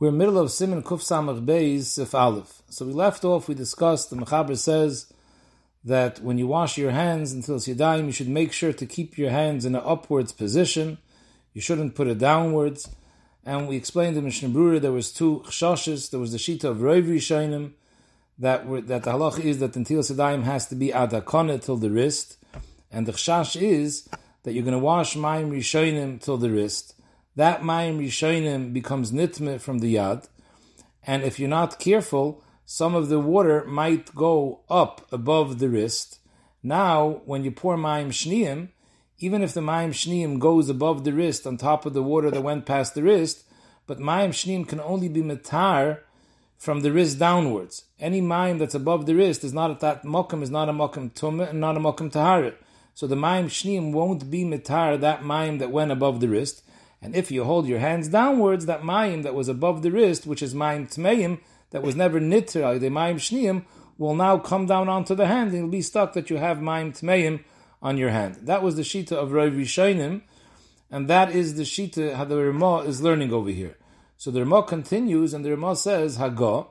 We're in the middle of Siman Kuf Samach Beis Sif Aleph. So we left off, we discussed, the Mechaber says that when you wash your hands until Yadayim, you should make sure to keep your hands in an upwards position. You shouldn't put it downwards. And we explained in Mishnah Brura there was two chshashes. There was the shita of Roiv Rishonim, that were, that the halach is that Ntilas Yadayim has to be adakona till the wrist. And the chshash is that you're going to wash Mayim Rishonim till the wrist that Mayim Rishonim becomes nitme from the yad, and if you're not careful, some of the water might go up above the wrist. Now, when you pour Mayim Shniim, even if the Mayim Shniim goes above the wrist on top of the water that went past the wrist, but Mayim Shniim can only be matar from the wrist downwards. Any Mayim that's above the wrist is not at that mokum is not a mokum tumah and not a mokum taharit. So the Mayim Shniim won't be matar that Mayim that went above the wrist. And if you hold your hands downwards, that mayim that was above the wrist, which is mayim tmeim, that was never nitra, the mayim shniim, will now come down onto the hand, and you'll be stuck that you have mayim tmeim on your hand. That was the shita of Rav Rishonim, and that is the shita how the Ramah is learning over here. So the Ramah continues, and the Ramah says, Haga,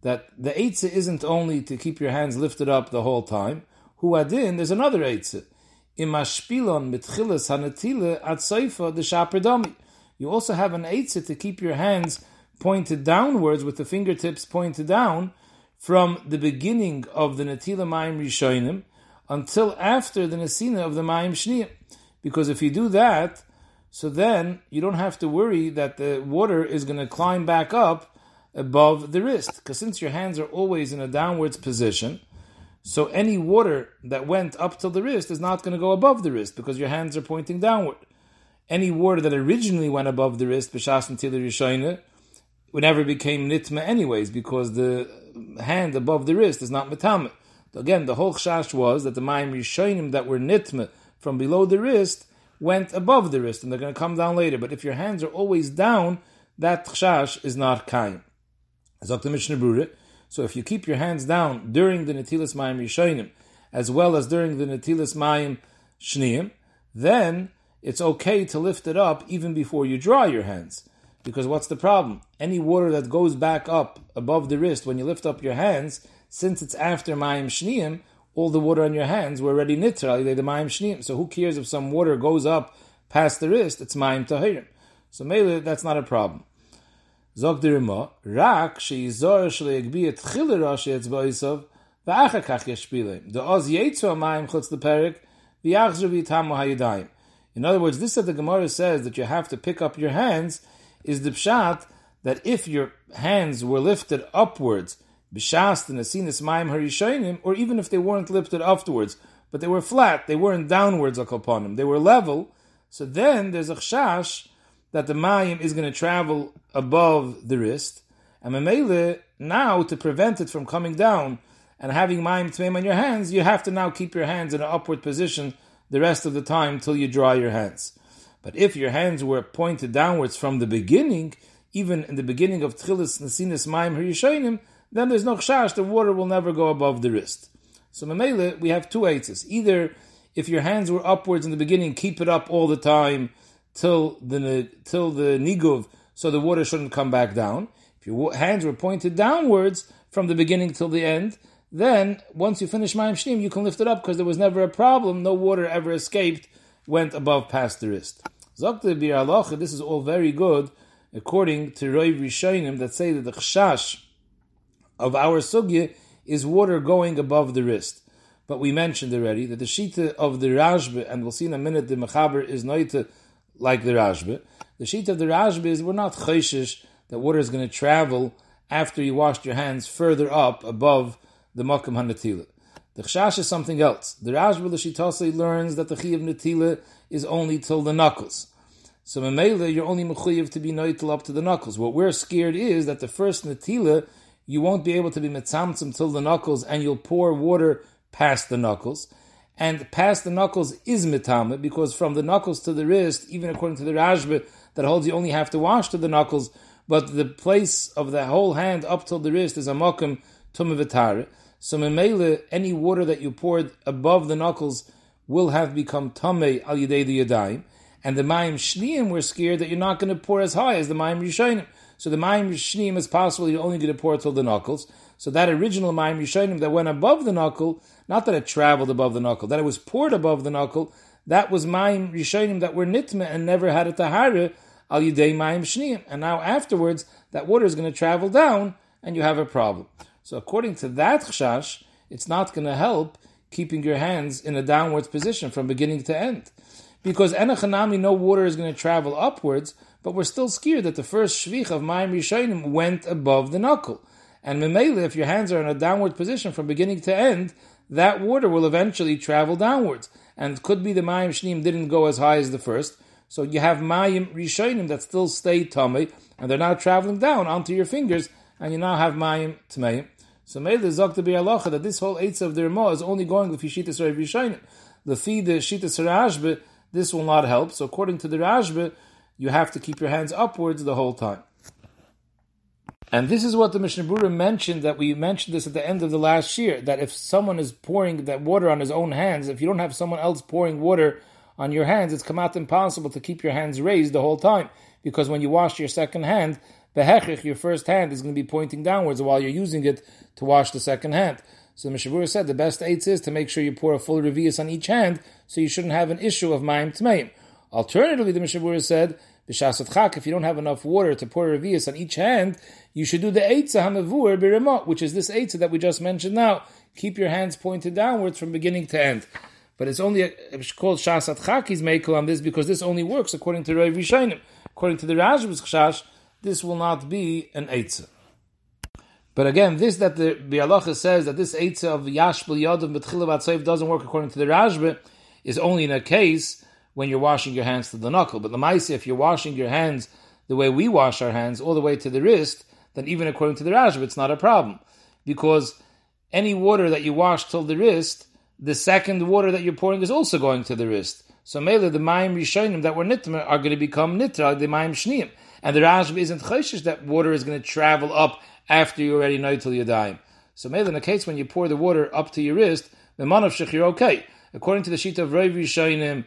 that the eitzah isn't only to keep your hands lifted up the whole time. Hu adin, there's another eitzah imashpilon mitchilas hanatile at seifa the shaperdami. You also have an eitzah to keep your hands pointed downwards with the fingertips pointed down from the beginning of the natila mayim rishonim until after the nesina of the mayim shniyim. Because if you do that, so then you don't have to worry that the water is going to climb back up above the wrist. Because since your hands are always in a downwards position, so any water that went up till the wrist is not going to go above the wrist because your hands are pointing downward. Any water that originally went above the wrist, b'shas until rishoyne, never became nitma anyways because the hand above the wrist is not metame. Again, the whole chash was that the mayim rishonim that were nitma from below the wrist went above the wrist and they're going to come down later. But if your hands are always down, that chash is not kaim. Dr. Mishnah Brura, so if you keep your hands down during the Natilas Mayim Rishonim, as well as during the Natilas Mayim Shneim, then it's okay to lift it up even before you dry your hands. Because what's the problem? Any water that goes back up above the wrist when you lift up your hands, since it's after Mayim Shneim, all the water on your hands were already nitra, the Mayim Shneim. So who cares if some water goes up past the wrist? It's Mayim Tahirim. So maybe that's not a problem. Zog Rima, rak et chile rashi v'acha kach yashpilem. The oz amayim chutz v'yitamu hayadayim. In other words, this that the Gemara says that you have to pick up your hands is the pshat that if your hands were lifted upwards, b'shas the nasinis mayim harishonim, or even if they weren't lifted afterwards, but they were flat, they weren't downwards them, they were level, so then there's a chash that the mayim is going to travel above the wrist, and memele now to prevent it from coming down and having mayim tmeim on your hands, you have to now keep your hands in an upward position the rest of the time till you dry your hands. But if your hands were pointed downwards from the beginning, even in the beginning of Tchilis Nasinis Mayim Harishoinim, then there's no chash, the water will never go above the wrist. So memele, we have two eitzes. Either if your hands were upwards in the beginning, keep it up all the time till the till the niguv, so the water shouldn't come back down. If your hands were pointed downwards from the beginning till the end, then once you finish Mayim Shnim, you can lift it up because there was never a problem. No water ever escaped, went above past the wrist. This is all very good, according to Roy Rishonim that say that the chashash of our sugya is water going above the wrist. But we mentioned already that the shita of the Rashba, and we'll see in a minute the Mechaber is noita like the Rashba. The sheet of the Rashba is we're not chayshish that water is going to travel after you washed your hands further up above the makam hanatila. The chash is something else. The Rashba Lashitase learns that the chi of natila is only till the knuckles. So memela, you're only mechuyev to be noitil up to the knuckles. What we're scared is that the first natila, you won't be able to be mitzamtzim till the knuckles, and you'll pour water past the knuckles and past the knuckles is mitama because from the knuckles to the wrist, even according to the Rashba, that holds you only have to wash to the knuckles, but the place of the whole hand up till the wrist is a makam tumavitara. So memele, any water that you poured above the knuckles will have become tame al yedei the yadayim. And the mayim shniyim were scared that you're not going to pour as high as the mayim rishonim. So the Mayim Shneim is possible you only get to pour till the knuckles. So that original Mayim Rishonim that went above the knuckle, not that it traveled above the knuckle, that it was poured above the knuckle, that was Mayim Rishonim that were Nitma and never had a Tahara al Yidei Mayim Shneim. And now afterwards, that water is going to travel down and you have a problem. So according to that Chashash, it's not going to help keeping your hands in a downwards position from beginning to end. Because Enochanami, no water is going to travel upwards, but we're still scared that the first Shvich of Mayim Rishonim went above the knuckle. And Memele, if your hands are in a downward position from beginning to end, that water will eventually travel downwards. And could be the Mayim Shneim didn't go as high as the first. So you have Mayim Rishonim that still stay tummy, and they're now traveling down onto your fingers, and you now have Mayim Tmeim. So Mele Zok to be that this whole eights of the is only going with Yishitas Rav Rishonim. The feed the Shitas Rashbe, this will not help. So according to the Rashbe, you have to keep your hands upwards the whole time. And this is what the Mishnah Berurah mentioned that we mentioned this at the end of the last year that if someone is pouring that water on his own hands, if you don't have someone else pouring water on your hands, it's come out impossible to keep your hands raised the whole time because when you wash your second hand, the hechich, your first hand, is going to be pointing downwards while you're using it to wash the second hand. So the Mishnah Berurah said the best eight is to make sure you pour a full revius on each hand, so you shouldn't have an issue of ma'im tmeim. Alternatively, the Mishnah Berurah said B'shasat chak, if you don't have enough water to pour a revius on each hand, you should do the eitzah hamavur b'remot, which is this eitzah that we just mentioned now. Keep your hands pointed downwards from beginning to end. But it's only it's called shasat chaki's mekel on this because this only works according to Rav Rishainim. According to the Rashb's chash, this will not be an eitzah. But again, this that the Biur Halacha says that this eitzah of yashbel yadav betchilav doesn't work according to the Rashba is only in a case when you're washing your hands to the knuckle. But the Lamaisi, if you're washing your hands the way we wash our hands, all the way to the wrist, then even according to the Rashba, it's not a problem. Because any water that you wash till the wrist, the second water that you're pouring is also going to the wrist. So Mele, the Mayim Rishonim that were Nitma are going to become Nitra, the Mayim Shneim. And the Rashba isn't Choshish that water is going to travel up after you already know till you die. So Mele, in the case when you pour the water up to your wrist, the man of Shech, you're okay. According to the sheet of Rav Rishonim,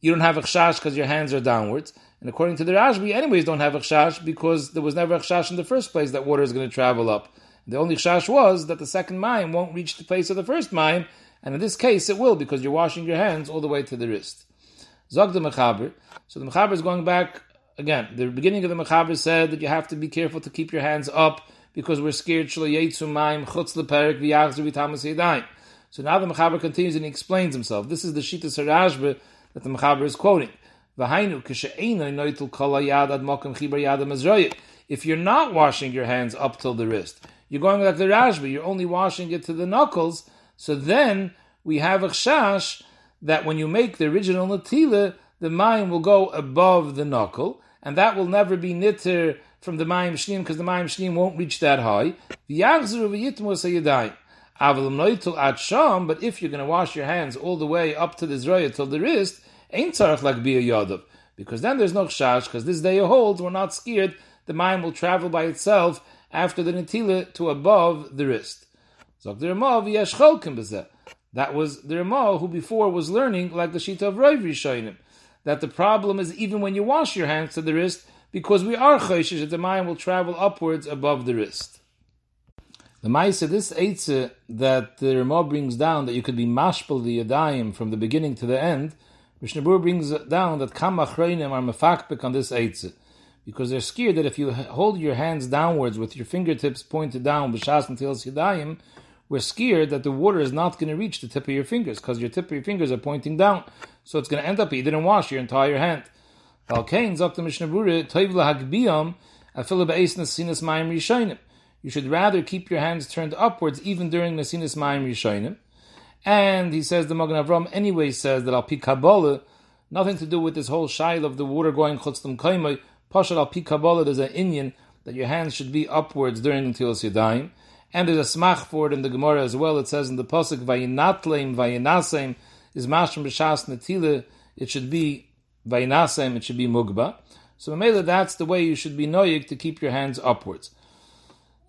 you don't have a chash because your hands are downwards. And according to the Rashbi, anyways, don't have a chash because there was never a chash in the first place that water is going to travel up. The only chash was that the second mine won't reach the place of the first mine, and in this case it will because you're washing your hands all the way to the wrist. Zog the Mechaber. So the Mechaber is going back again. The beginning of the Mechaber said that you have to be careful to keep your hands up because we're scared shlo yetsu mayim chutz leperik v'yachzu v'tamas yadayim. So now the Mechaber continues and he explains himself. This is the Shita Sarashba that the Mechaber is quoting. If you're not washing your hands up till the wrist, you're going like the Rashba, you're only washing it to the knuckles, so then we have a chash that when you make the original natila, the mayim will go above the knuckle, and that will never be nitter from the mayim shnim because the mayim shnim won't reach that high. But if you're going to wash your hands all the way up to the zroya till the wrist, ain't tzarech like be yadav. Because then there's no chash, because this day holds, we're not scared, the mind will travel by itself after the netila to above the wrist. That was the Ramah who before was learning like the Shita of Rav Rishonim, that the problem is even when you wash your hands to the wrist, because we are chayshish that the mind will travel upwards above the wrist. The Maisa, this Eitzah that the Ramah brings down, that you could be mashpal the Yadayim from the beginning to the end, Mishnah Berurah brings down that Kam Achreinim are mefakbek on this Eitzah. Because they're scared that if you hold your hands downwards with your fingertips pointed down, b'shas until yadayim, we're scared that the water is not going to reach the tip of your fingers because your tip of your fingers are pointing down. So it's going to end up you didn't wash your entire hand. Valkain. You should rather keep your hands turned upwards even during nasinas mayim rishayim. And he says the Magen Avram anyway says that al pi Kabbalah, nothing to do with this whole shail of the water going chutzlam kaimai. Pashal al Kabbalah, there's an Indian that your hands should be upwards during Netilas Yadayim. And there's a smach for it in the Gemara as well. It says in the pasuk vayinatleim vayinasem is mashim b'shas netila. It should be vayinasem. It should be mugba. So Mamela, that's the way you should be noyig to keep your hands upwards.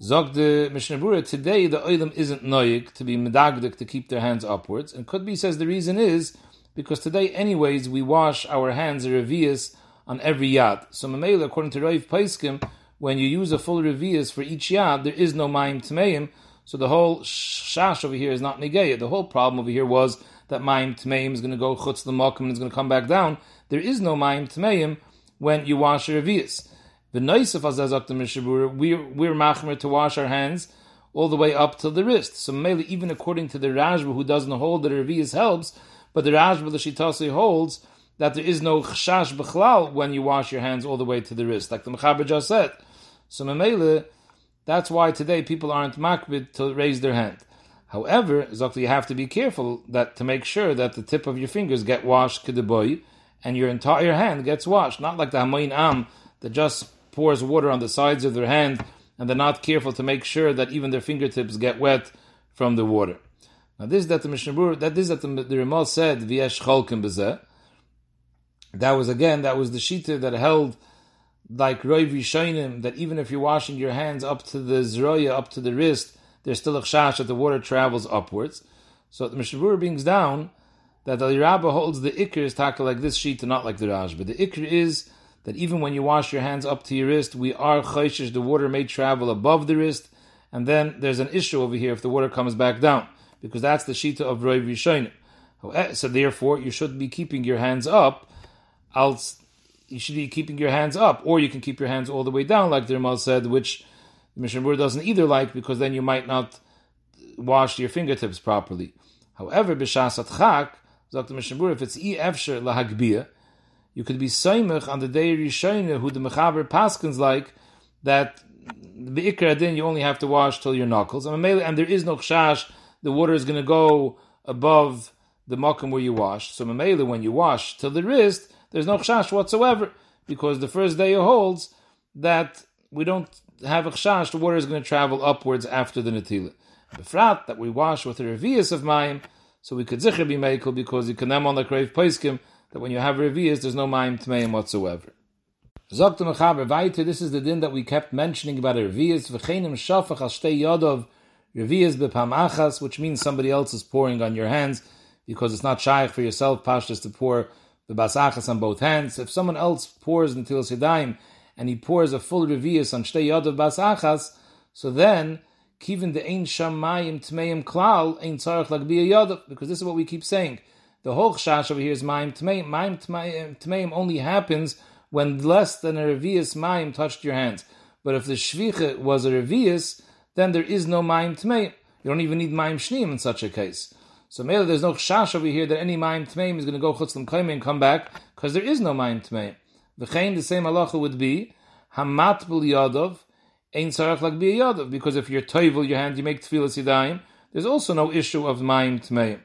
Zog the Mishnah today the oilam isn't noyik to be medagdik to keep their hands upwards. And be says the reason is because today, anyways, we wash our hands revius on every yad. So Mamela, according to Rav Paiskim, when you use a full revius for each yad, there is no mayim tmeim. So the whole shash over here is not negayah. The whole problem over here was that mayim tmeim is going to go chutz makom and is going to come back down. There is no mayim tmeim when you wash your revius. The nice of Azazak the Mishabura, we're, we're machmer to wash our hands all the way up to the wrist. So mainly, even according to the Rashba, who doesn't hold that revius helps, but the Rashba, the Shitase holds that there is no chashash b'chlal when you wash your hands all the way to the wrist, like the Mechaber just said. So Mamela, that's why today people aren't makbid to raise their hand. However, Zokta, you have to be careful that to make sure that the tip of your fingers get washed kedeboy, and your entire hand gets washed. Not like the Hamoin Am that just pours water on the sides of their hand and they're not careful to make sure that even their fingertips get wet from the water. Now this that the Mishnah that this that the, the Rimal said v'yesh cholkim bezeh. That was again that was the shita that held like Roy Rishonim that even if you're washing your hands up to the zroya up to the wrist, there's still a chash that the water travels upwards. So the Mishnah brings down that the Rabba holds the ikr is taka like this sheet and not like the Raj. But the ikr is that even when you wash your hands up to your wrist, we are chayshish, the water may travel above the wrist, and then there's an issue over here if the water comes back down, because that's the shita of Roy Rishonim. Eh, so therefore, you should be keeping your hands up, else you should be keeping your hands up, or you can keep your hands all the way down, like the Ramal said, which the Mishnah doesn't either like, because then you might not wash your fingertips properly. However, b'shas atchak, the Mishnah if it's e efsher lahagbia, you could be soimach on the day Rishonah who the Mechaber Paskins like that the Ikra din you only have to wash till your knuckles. And, there is no chash, the water is going to go above the makom where you wash. So Mamela, when you wash till the wrist, there's no chash whatsoever because the first day holds that we don't have a chash, the water is going to travel upwards after the netila. Befrat that we wash with a revius of mayim, so we could zikr be meikul because you can them on the crave poiskim that when you have revias, there's no mayim tmeim whatsoever. Zokta mechaber weiter. This is the din that we kept mentioning about revias. V'chenim shafach al shtei yodov revias bepam achas, which means somebody else is pouring on your hands because it's not shaykh for yourself pashtas to pour the basachas on both hands. If someone else pours until sidaim and he pours a full revias on shtei yodov basachas, so then Kivin the ein shamayim tmeim klal ein tzarich lagbiya yadav because this is what we keep saying. The whole chash over here is mayim tmeim. Mayim tmeim only happens when less than a revius mayim touched your hands. But if the shvicha was a revius, then there is no mayim tmeim. You don't even need mayim shneim in such a case. So maybe there's no chash over here that any mayim tmeim is going to go chutzlam kaim and come back because there is no mayim tmeim. The the same halacha would be hamat b'l yadav Ein sarach like biyadav, because if you're toivel your hand, you make tefillas yadayim, there's also no issue of mayim tmeim.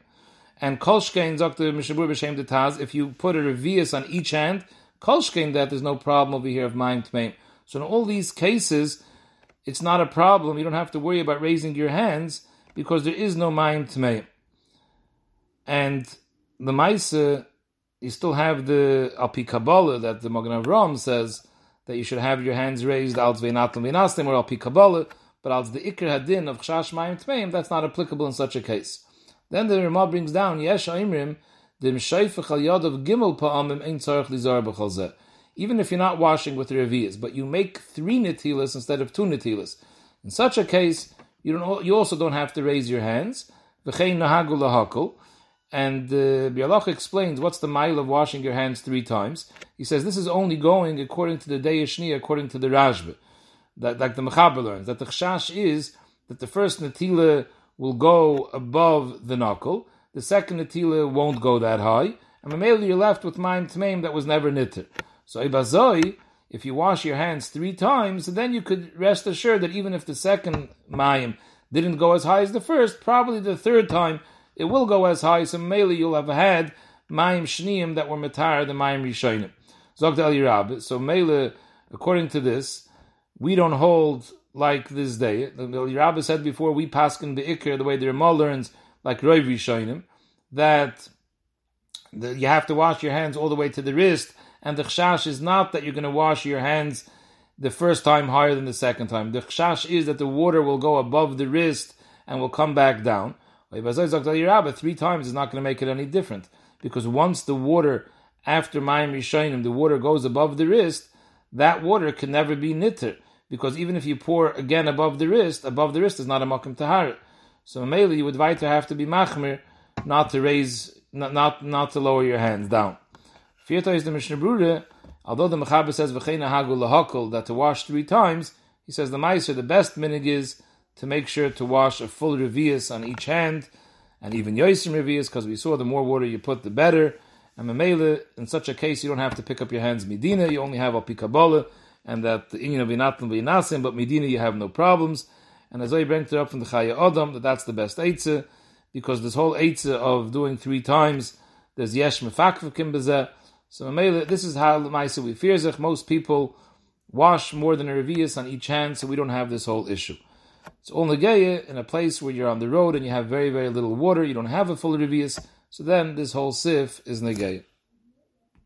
And kolshkein, Dr. Mishabur B'Shem Taz, if you put a revius on each hand, kolshkein that there's no problem over here of mayim tmeim. So in all these cases, it's not a problem. You don't have to worry about raising your hands because there is no mayim tmeim. And the Maisa, you still have the Alpi Kabbalah that the Magen Avram says that you should have your hands raised al veinastim or al pikabala, but al the ikr hadin of chash mayim tmeim, that's not applicable in such a case. Then the Ramah brings down yesh aimrim the mishayfach al yad of gimel pa'amim ein tzarich lizar b'chal Even if you're not washing with revias, but you make three netilas instead of two netilas, in such a case, you don't. You also don't have to raise your hands. V'chein nahagu lahakol. And uh, explains what's the mile of washing your hands three times. He says this is only going according to the daeshni according to the Rashba, that like the Mechaber learns that the chashash is that the first natila will go above the knuckle, the second natila won't go that high, and Mamela you're left with ma'im tmeim that was never knitted. So ibazoi, if you wash your hands three times, then you could rest assured that even if the second ma'im didn't go as high as the first, probably the third time it will go as high. So mainly you'll have had Mayim Shneim that were Matar, the Mayim Rishonim. El Yerab. So Mele, according to this, we don't hold like this day. The Yerab said before, we pass in the Iker, the way the Ramah learns, like Roy Rishonim, that the, you have to wash your hands all the way to the wrist, and the chashash is not that you're going to wash your hands the first time higher than the second time. The chashash is that the water will go above the wrist and will come back down. Three times is not going to make it any different because once the water after Mayim Rishonim, the water goes above the wrist, that water can never be nitter because even if you pour again above the wrist, above the wrist is not a makim tahar. So mainly you would weiter have to be machmir, not to raise, not not, not to lower your hands down. Vierta is the Mishnah Brura, although the Mechaber says v'cheina hagu lahakol that to wash three times, he says the meiser the best minig is to make sure to wash a full revius on each hand, and even yoisim revius because we saw the more water you put the better. And Mamela, in such a case, you don't have to pick up your hands Medina, you only have a pikabola, and that the inyan of V'inasim, but Medina you have no problems. And as I bring it up from the Chayei Adam, that that's the best Eitzah, because this whole Eitzah of doing three times, there's Yesh Mefakvakim Bezeh. So this is how Maisa we fear Most people wash more than a revius on each hand, so we don't have this whole issue. It's only gaya in a place where you're on the road and you have very, very little water, you don't have a full revius, so then this whole sif is negayah.